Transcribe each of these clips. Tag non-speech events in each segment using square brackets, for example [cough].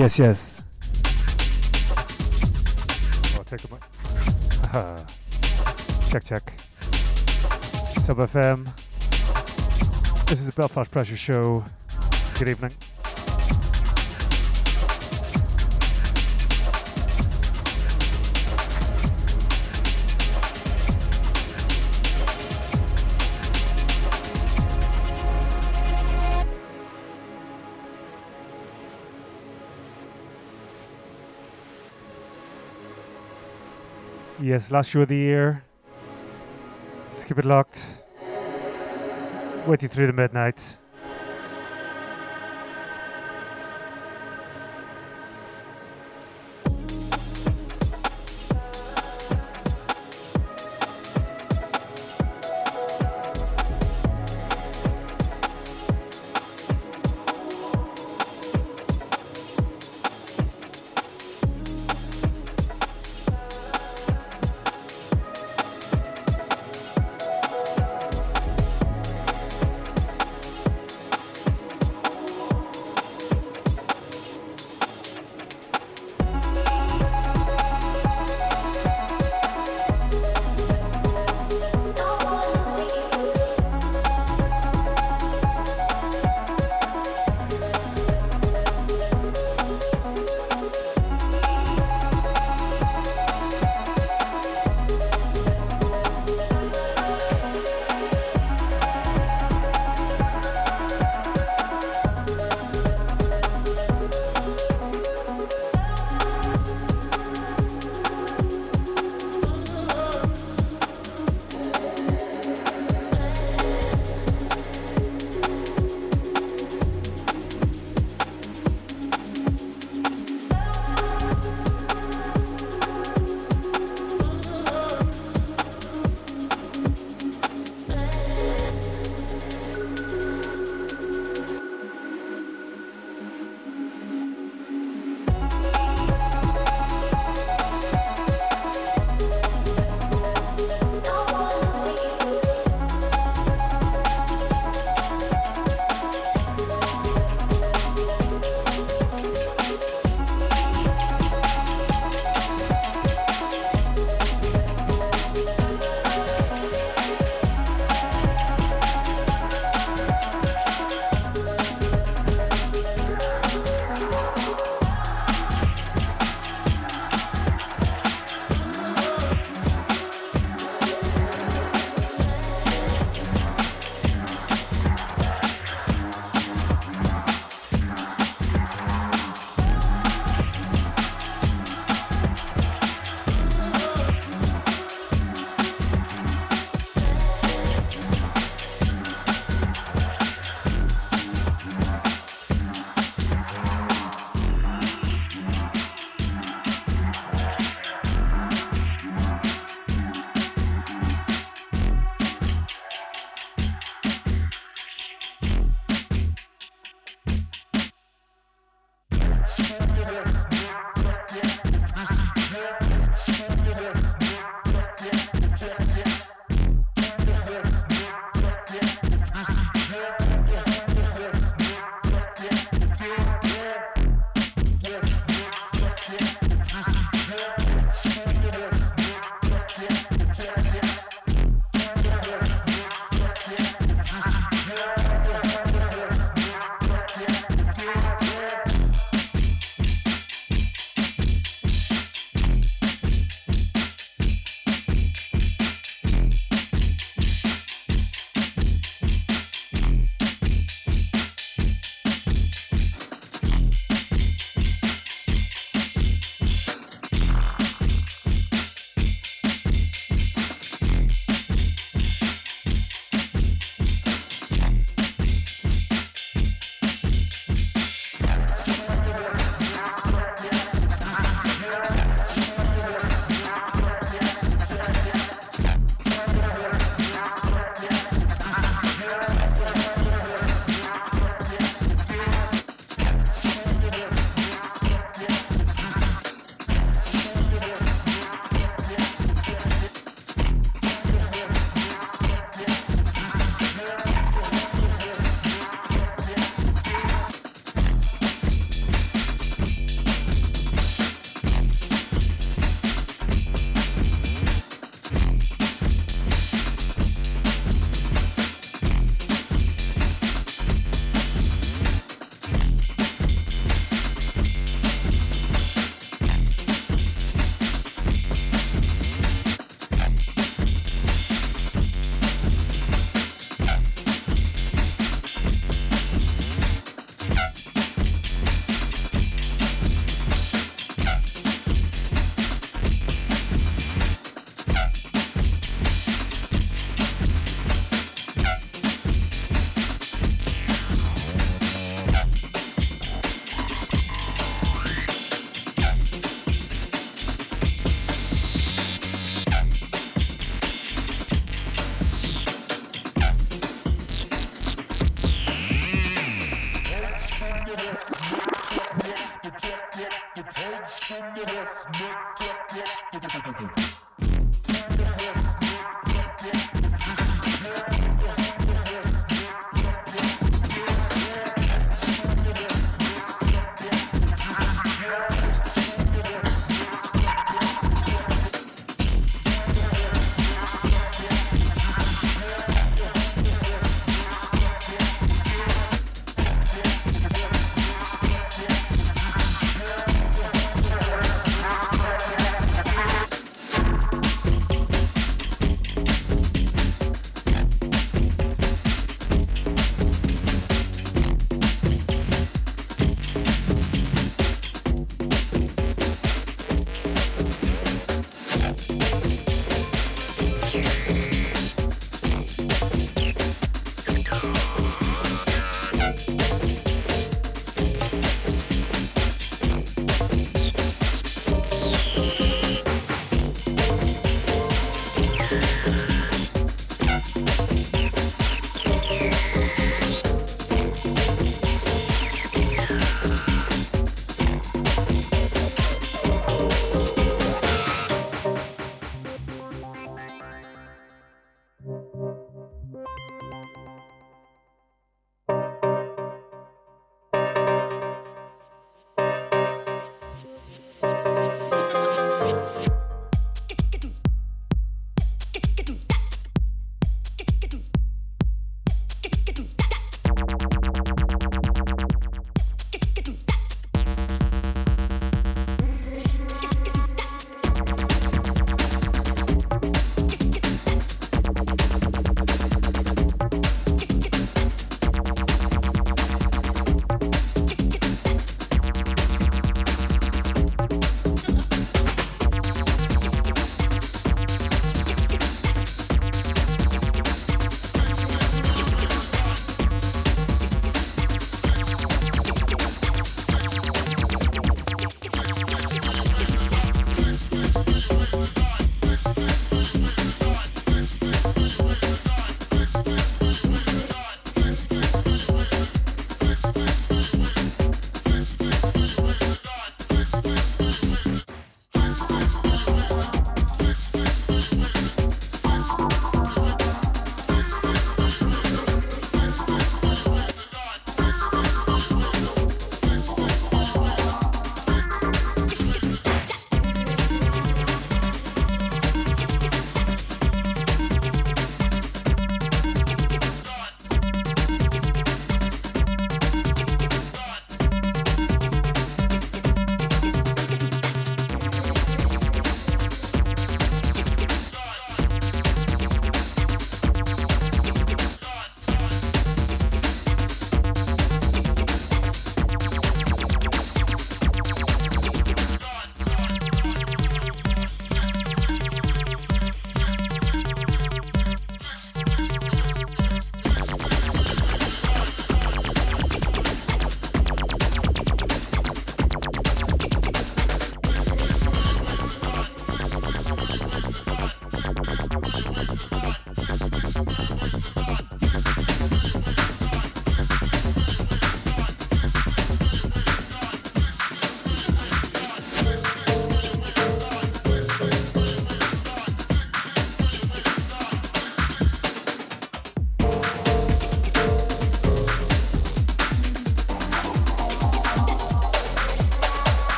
yes, yes. Oh, [laughs] check, check. Sub FM. This is the Belfast Pressure Show. Good evening. Last show of the year. Let's keep it locked. With you through the midnight.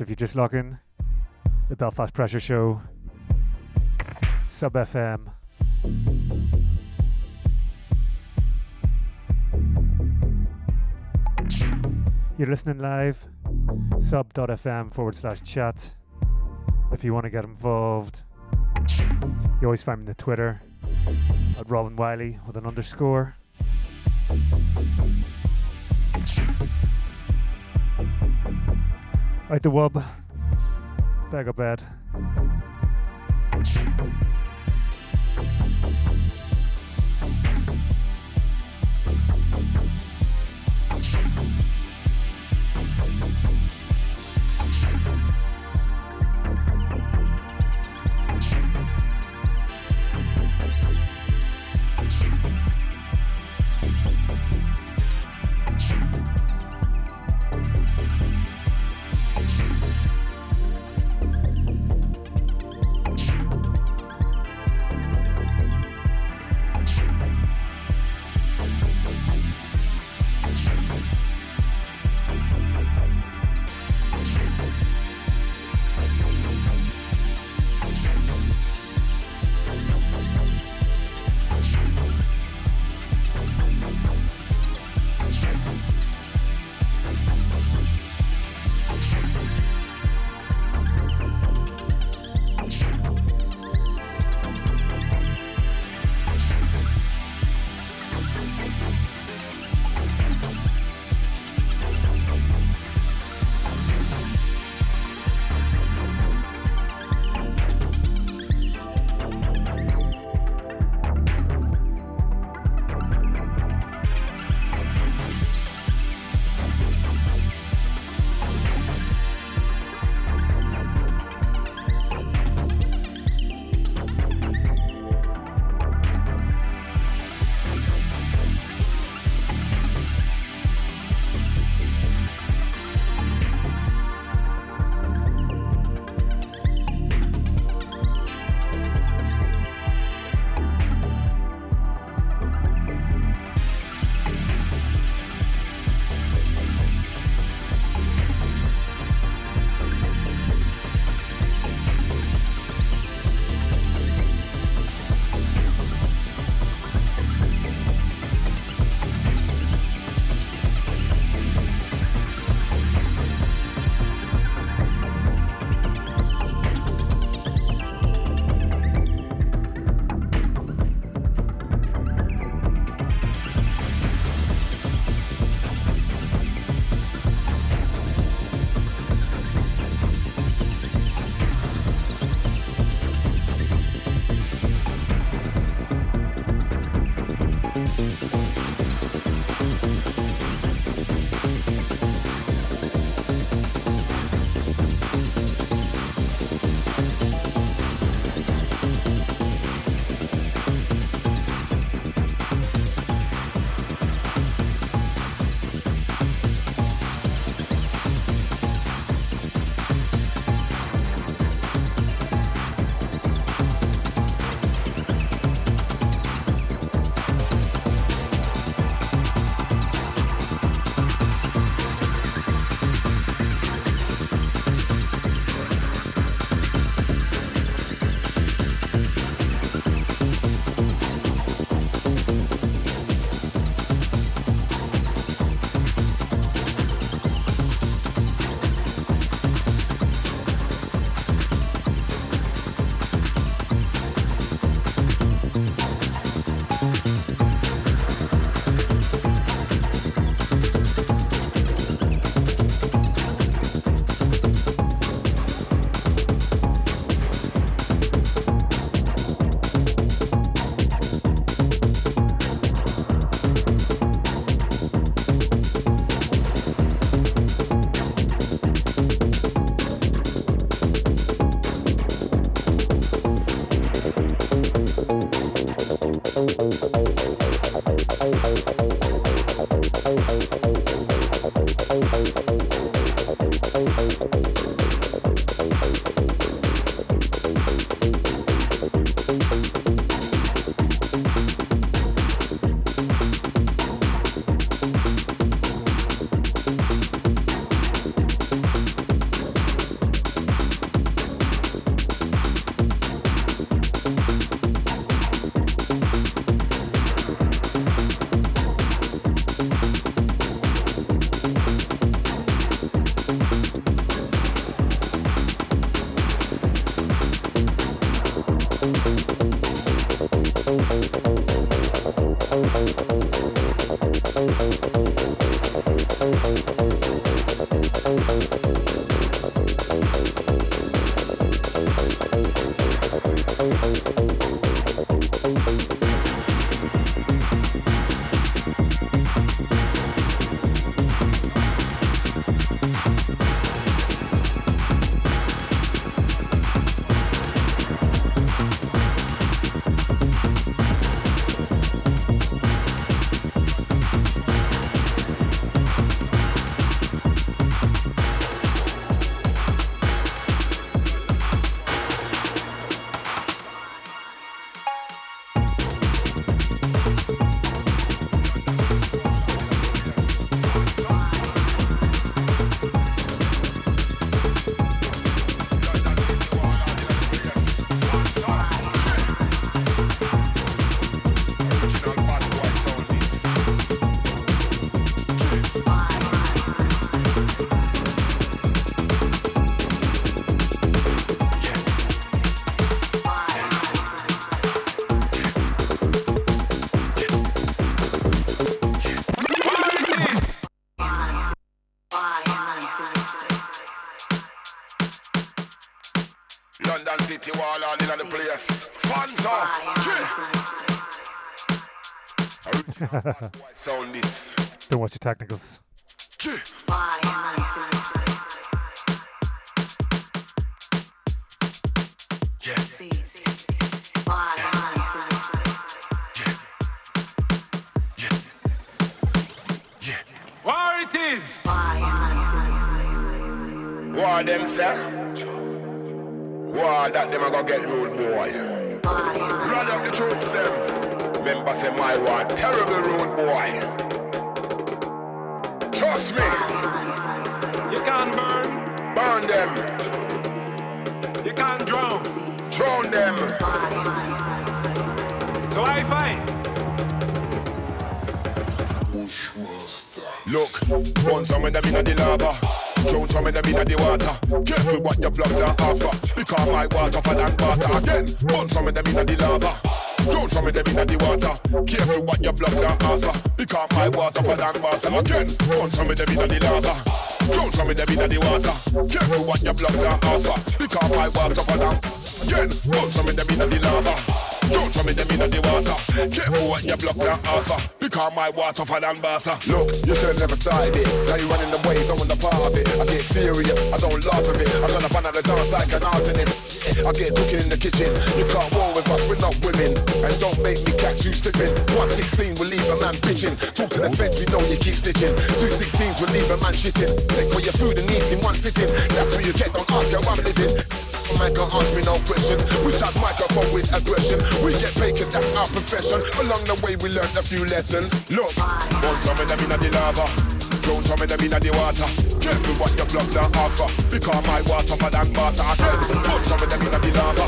If you're just log in, the Belfast Pressure Show, Sub FM. You're listening live, sub.fm forward slash chat. If you want to get involved, you always find me on the Twitter at Robin Wiley with an underscore. Right, the wub. Back up [laughs] Don't watch your technicals. Again, burn some of them in the lava. Drown some of them in the water. Careful what your blood are after. Because my water for than water. Again, burn some of them in the lava. Drown some of them in the water. Careful what your blood are after. Because my water for than Again, burn some of them in the lava. Don't tell me them in the water. Careful what you block that answer. Because my water for than Barca. Look, you should never started it. Now you running the don't want the part of it. I get serious, I don't laugh at it. I'm gonna ban out the dance like an arsonist. I get cooking in the kitchen. You can't war with us, we're not women. And don't make me catch you slipping. 116 will leave a man bitching. Talk to the feds, we know you keep stitching. 216s will leave a man shitting. Take away your food and eat in one sitting. That's what you get, don't ask how I'm living. Man can't ask me no questions. We charge microphone with aggression. We get 'cause that's our profession. Along the way, we learned a few lessons. Look, one some of them in the lava. Don't some of them in the water. Careful what your blood are offer. Because my water for than Barca. Put some of them in the lava.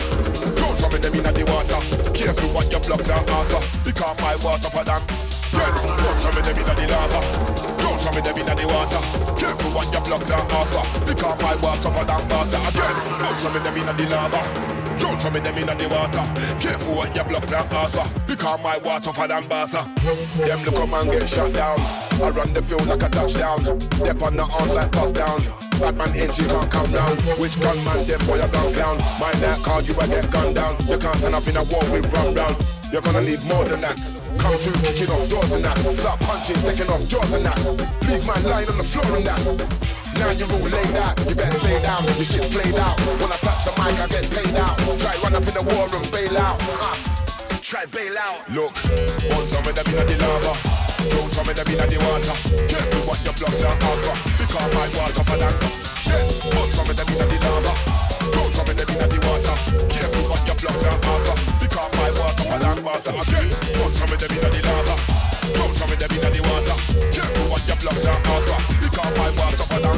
Don't some of them in the water. Careful what your blood are offer. Because my water for than put some of them in the lava. Don't some of them in the water. Careful what your blood are offer. Because my water for than Barca. Again, put some me, them in the lava. Don't some of them in the water. Careful what your blood are offer. Because my water for than Barca. Them look come and get shot down. I run the field like a touchdown. Dep on the arms like bust down. Batman engine can't come down. Which gunman, them boy a gun clown. Mind that card, you a get gunned down. You can't stand up in a war with run round. You're gonna need more than that. Come through kicking off doors and that. Start punching, taking off jaws and that. Leave my line on the floor and that. Now you're all laid out, you better stay down, your shit's played out. When I touch the mic, I get paid out. Try run up in the war and bail out. Uh, try bail out. Look, want some of them in the lava. Don't some of them in the water. Careful what your blood are after. Because my water for that. Yeah, want some of them in the lava. Don't some of them in the water. Careful what your blood are after. Because my water for that was again. Want some of them in the lava. Don't some of them in the water. Careful what your blood are after. Because my water for that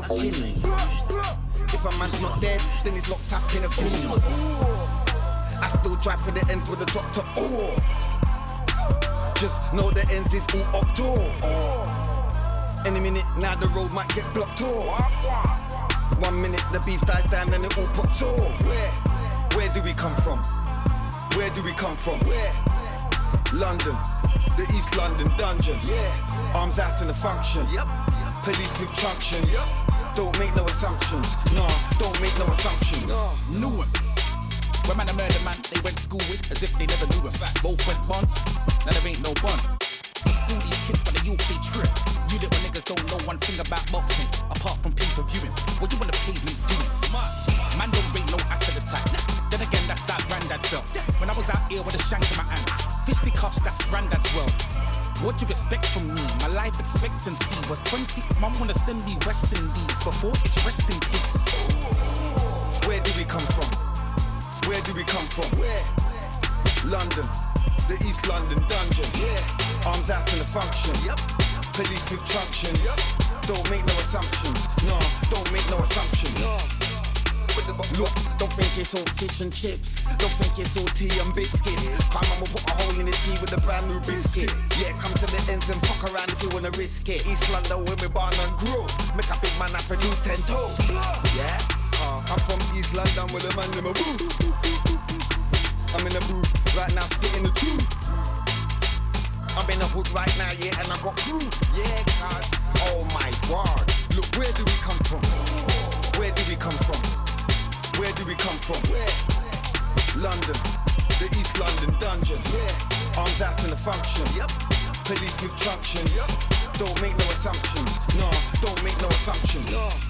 of kin. If a man's not dead, then he's locked up in a bin. I still drive for the ends with a drop top. Oh. Just know the ends is all up door. Any minute now the road might get blocked off. One minute the beef dies down and it all pops off. Where? Where do we come from? Where do we come from? Where? London, the East London dungeon. Yeah. Arms out in the function. Yep. Police with truncheon. Yep. Don't make no assumptions. No, don't make no assumptions. No. Knew him. When man a murder man, they went school with as if they never knew a fact. Both went bonds, now there ain't no bond. To school these kids, but the UK trip. You little niggas don't know one thing about boxing, apart from pay per viewing. What you on the pavement doing? Man don't rate no acid attacks. Then again, that's how granddad felt. When I was out here with a shank in my hand, fisticuffs, that's granddad's world. What you expect from me? My life expectancy was 20. Mum wanna send me West Indies before it's rest in peace. Where do we come from? Where do we come from? Where? London, the East London dungeon. Yeah. Arms out in the function. Yep. Police with truncheon. Yep. Don't make no assumptions. No, don't make no assumptions. No. Look, don't think it's all fish and chips. Don't think it's all tea and biscuits. My mama put a hole in the tea with a brand new biscuit. Yeah, come to the ends and fuck around if you wanna risk it. East London where we born and grow. Make a big man have a new ten toe. Yeah, uh, I'm from East London with a man in my booth. I'm in the booth right now, spitting the truth. I'm in the hood right now, yeah, and I got proof. Yeah, cuz. Oh my god. Look, where do we come from? Where do we come from? Where do we come from? Where? London, the East London dungeon. Yeah. Arms out in the function. Yep. Police with truncheon. Yep. Don't make no assumptions. No, don't make no assumptions. No.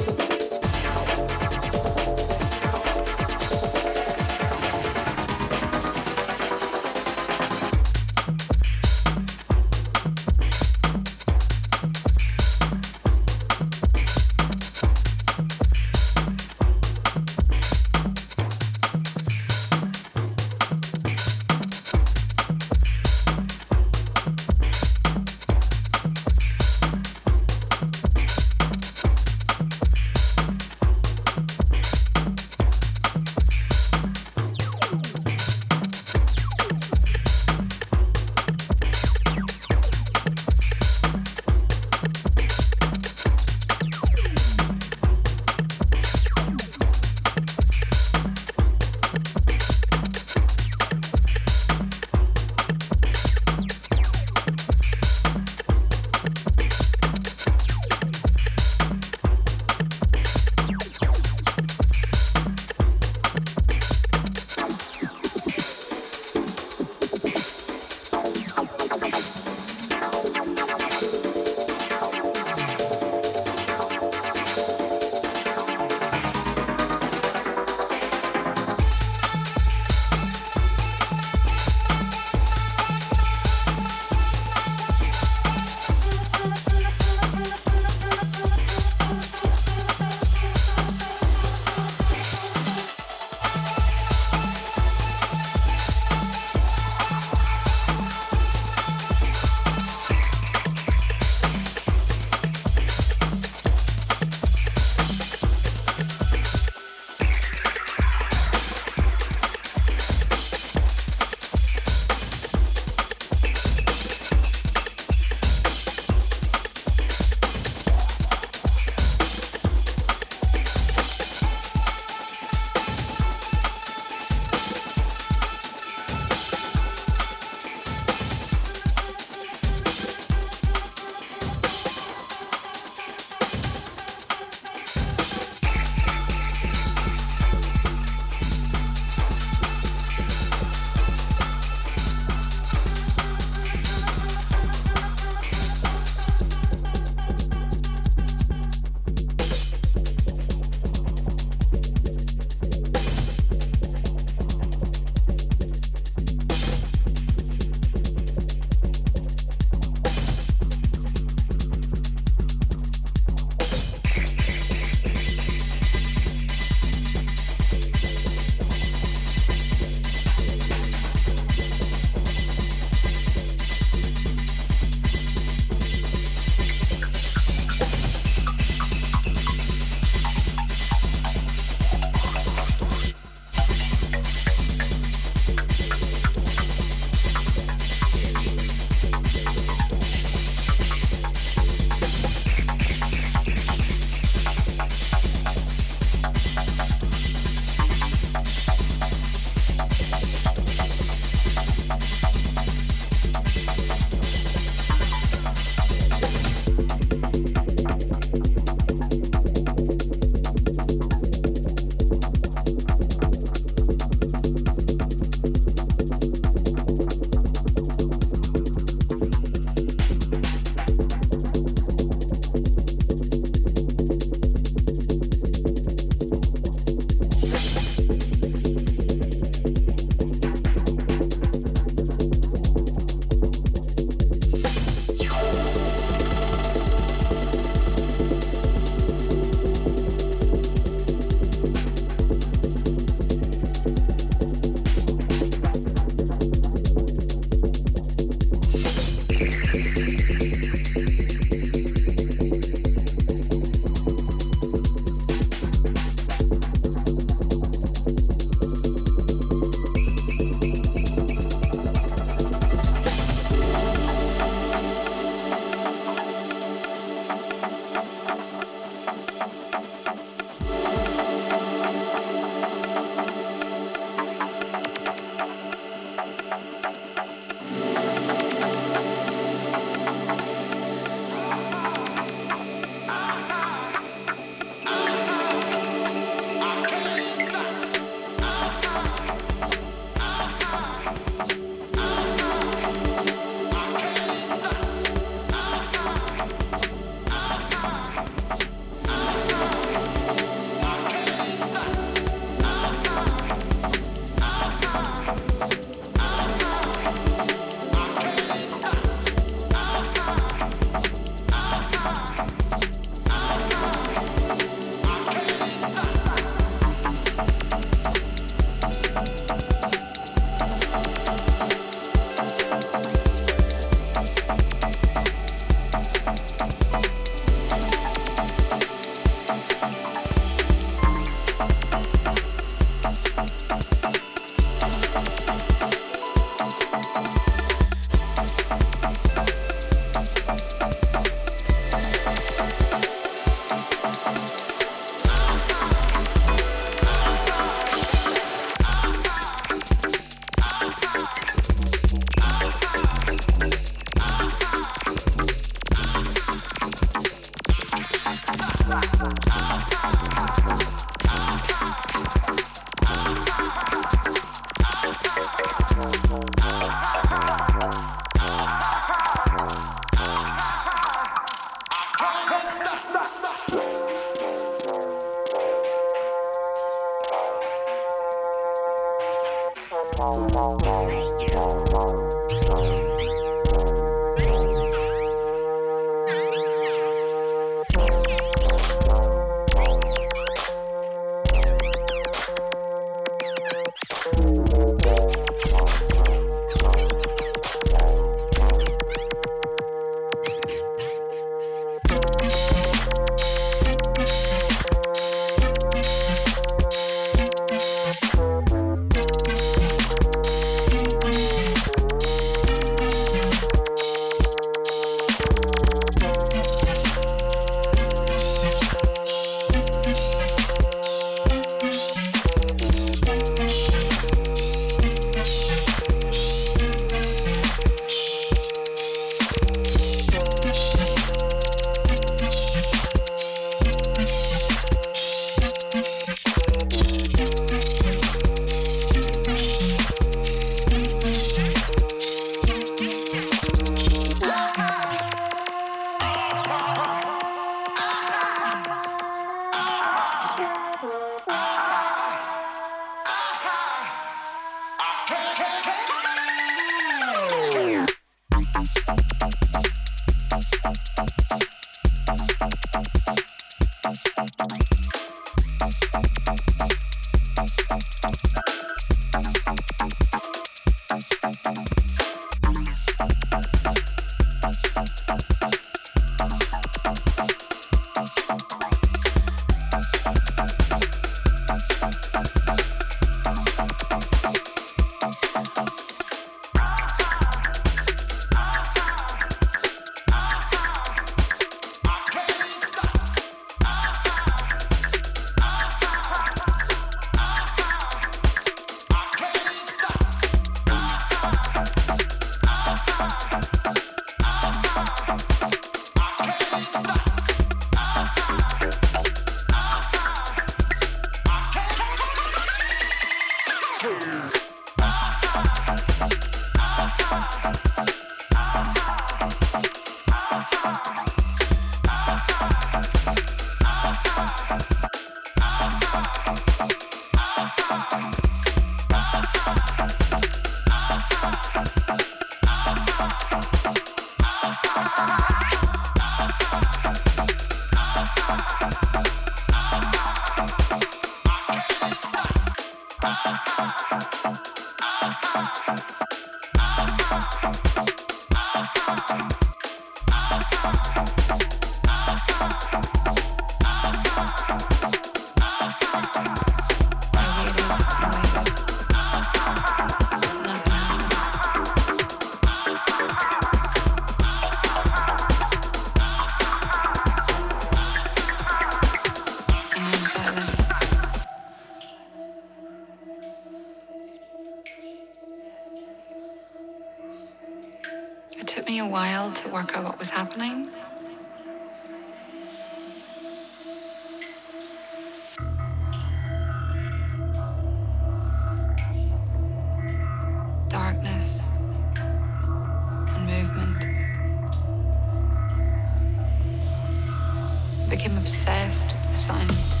Became obsessed. With the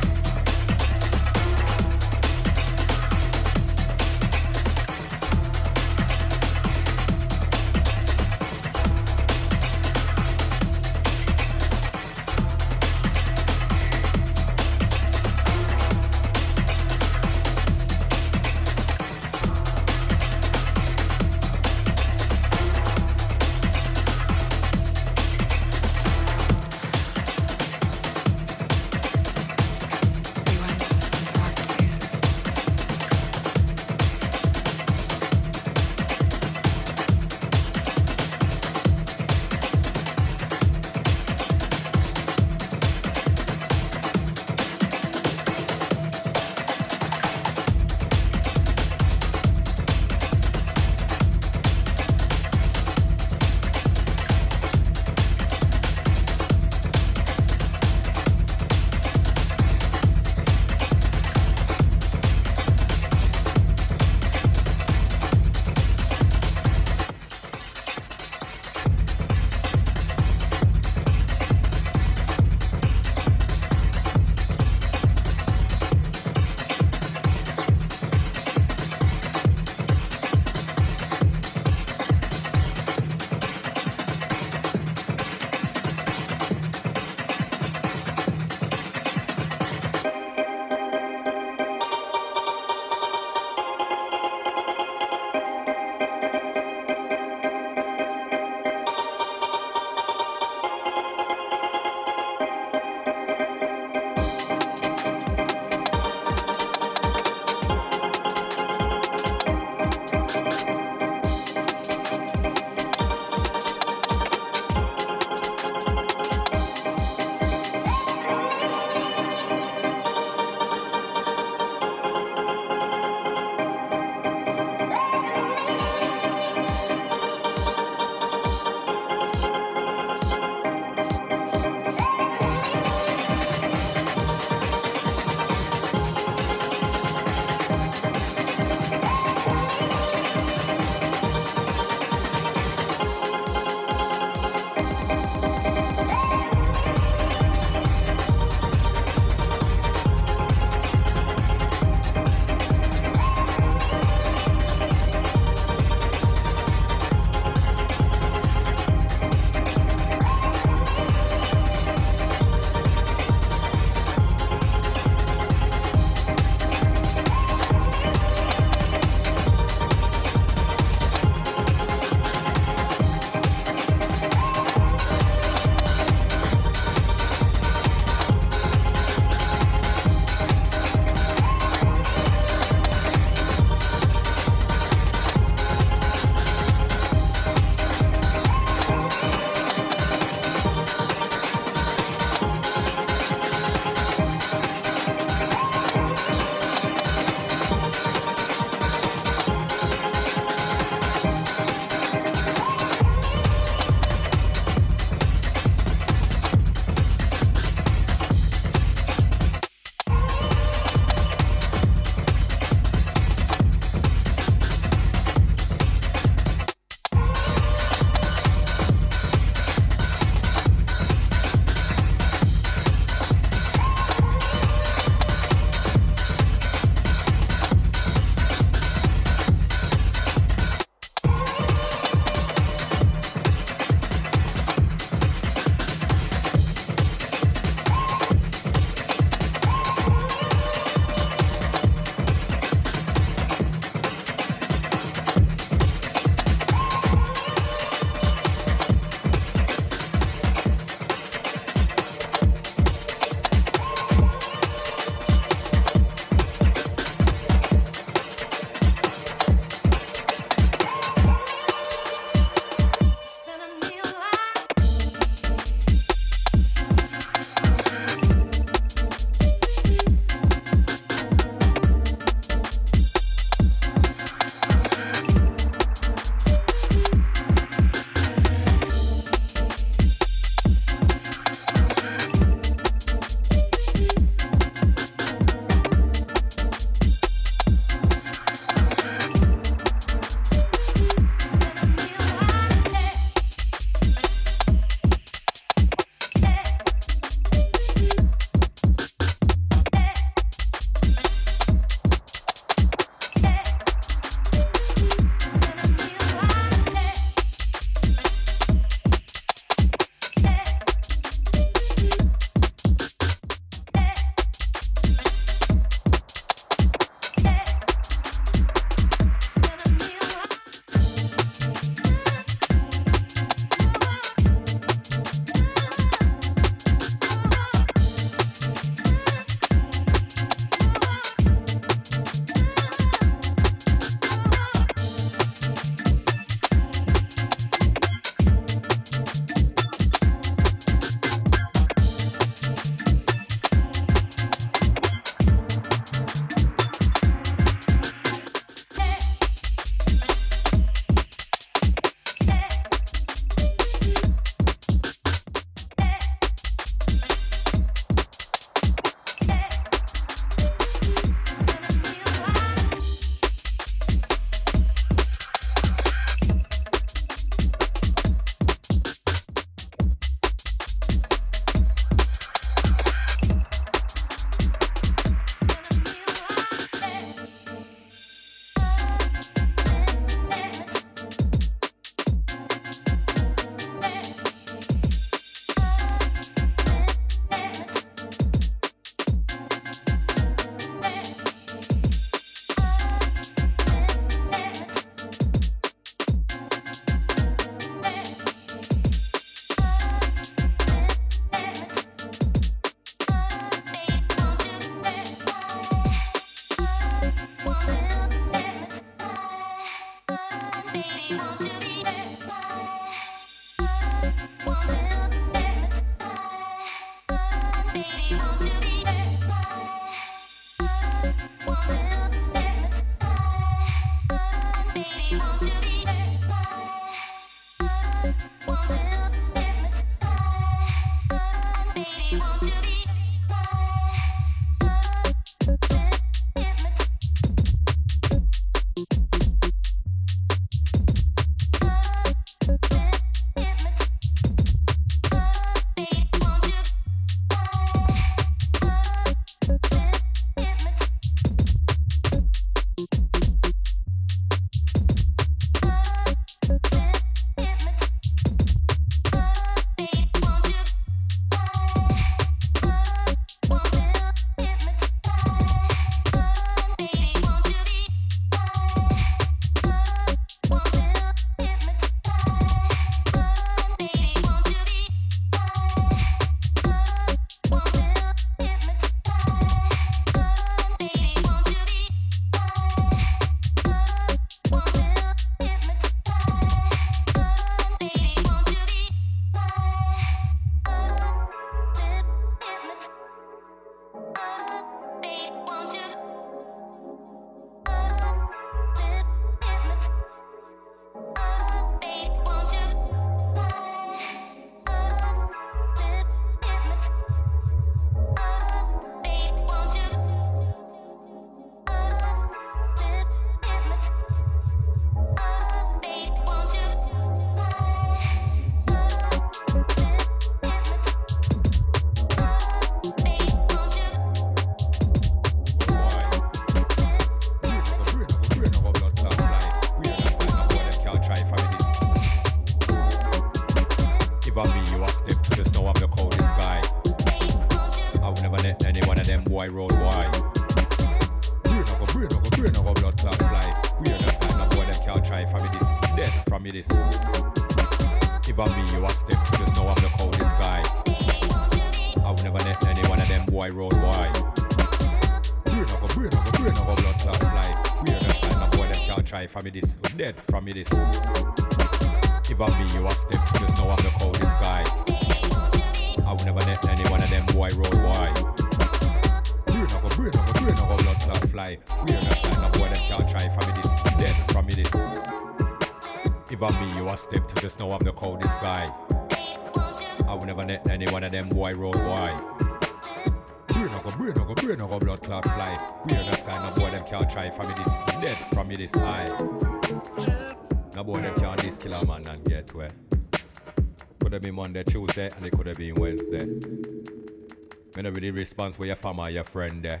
response where your family, your friend there.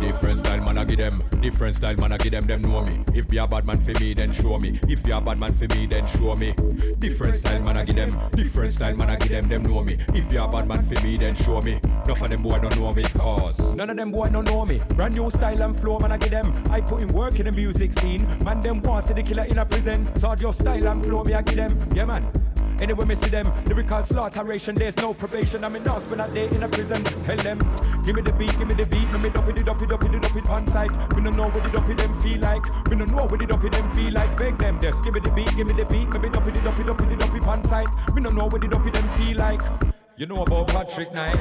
Different style man I give them, different style man I give them, them know me. If be a bad man for me, then show me. If you a bad man for me, then show me. Different style man I give them, different style man I give them, them know me. If you a bad man for me, then show me. Enough of them boy don't know me, cause none of them boy don't know me. Brand new style and flow man I give them. I put in work in the music scene. Man them want see the killer in a prison. So your style and flow me I give them. Yeah man. Anyway, me see them, lyrical slaughteration, there's no probation. I'm in now spend a day in a prison. Tell them, give me the beat, give me the beat. Me me dopey, the dopey, dopey, the dopey on sight. Me no know what the dopey them feel like. Me no know what the dopey them feel like. Beg them, just give me the beat, give me the beat. Me me dopey, the dopey, dopey, the dopey on sight. Me no know what the dopey them feel like. You know about Patrick Knight?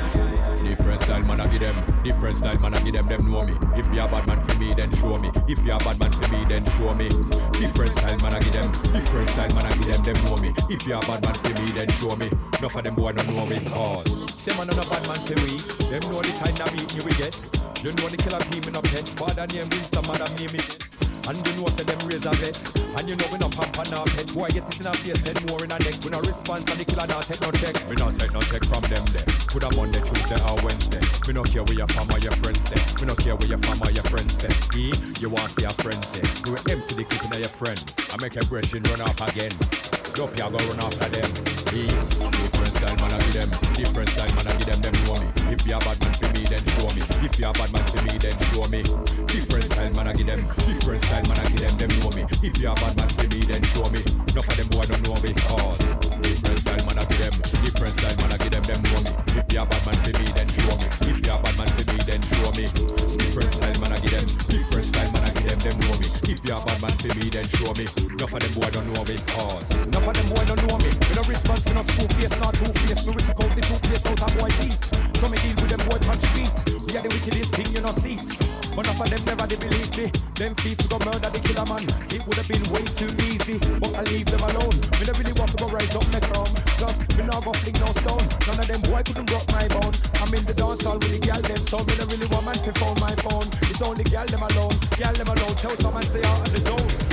Different style man I give them, different style man I give them, them know me. If you a bad man for me, then show me. If you a bad man for me, then show me. Different style man I give them, different style man I give them, them know me. If you a bad man for me, then show me. Enough of them boy don't know me cause them are not a bad man for me. Them know the kind of beat you will get. You know the killer team in a pet. Father name Winston, mother name it. And you know say them a vet And you know we no pump and no pet Boy get it in a face then more in a neck. We no response and the killer not take no check. We not take no check from them there. Put a Monday, Tuesday or Wednesday. We no care where your fam or your friends there. We no care where your fam or your friends say E, you want see your friends say We empty the clip in your friend. I make a brethren run off again. Drop ya go run after them. E, different style man I give them. Different style man I give them, them know me. If you a bad man for me then show me. If you a bad man for me then show me Different style man I give them Different style man I give them, them know me. If you a bad man for me, then show me. Enough of them boy don't know me. Cause different style man I give them. Different style man I give them. Them know me. If you a bad man for me, then show me. If you a bad man for me, then show me. Different style man I give them. Different style man I give them. Them know me. If you a bad man for me, then show me. Enough of them boy don't know me. Oh. Cause enough of them boy don't know me. Me no response to no screw face, not two face. Me rip out the two face out of boy teeth. So me deal with them boy punch feet. We are the wickedest thing you know see. But enough of them never they believe me. Them thief go murder the killer man. It would have been way too easy, but I leave them alone. Me don't really want to go rise up my crown. Cause me not go fling no stone. None of them boy couldn't rock my bone. I'm in the dance hall with the gal them, so me don't really want man to phone my phone. It's only gal them alone, gal them alone. Tell some man stay out of the zone.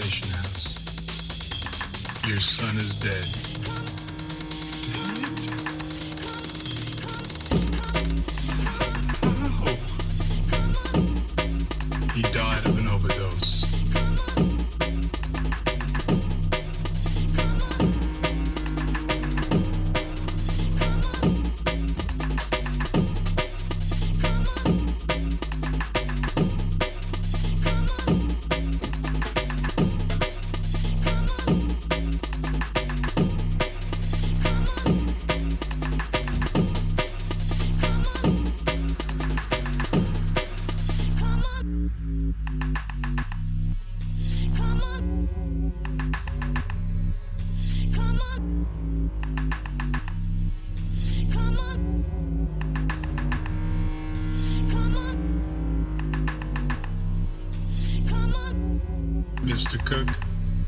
station house. Your son is dead.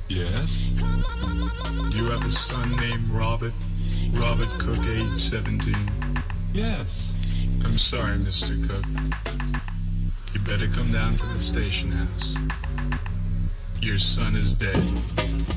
Yes? You have a son named Robert? Robert Cook, age 17? Yes. I'm sorry, Mr. Cook. You better come down to the station house. Your son is dead.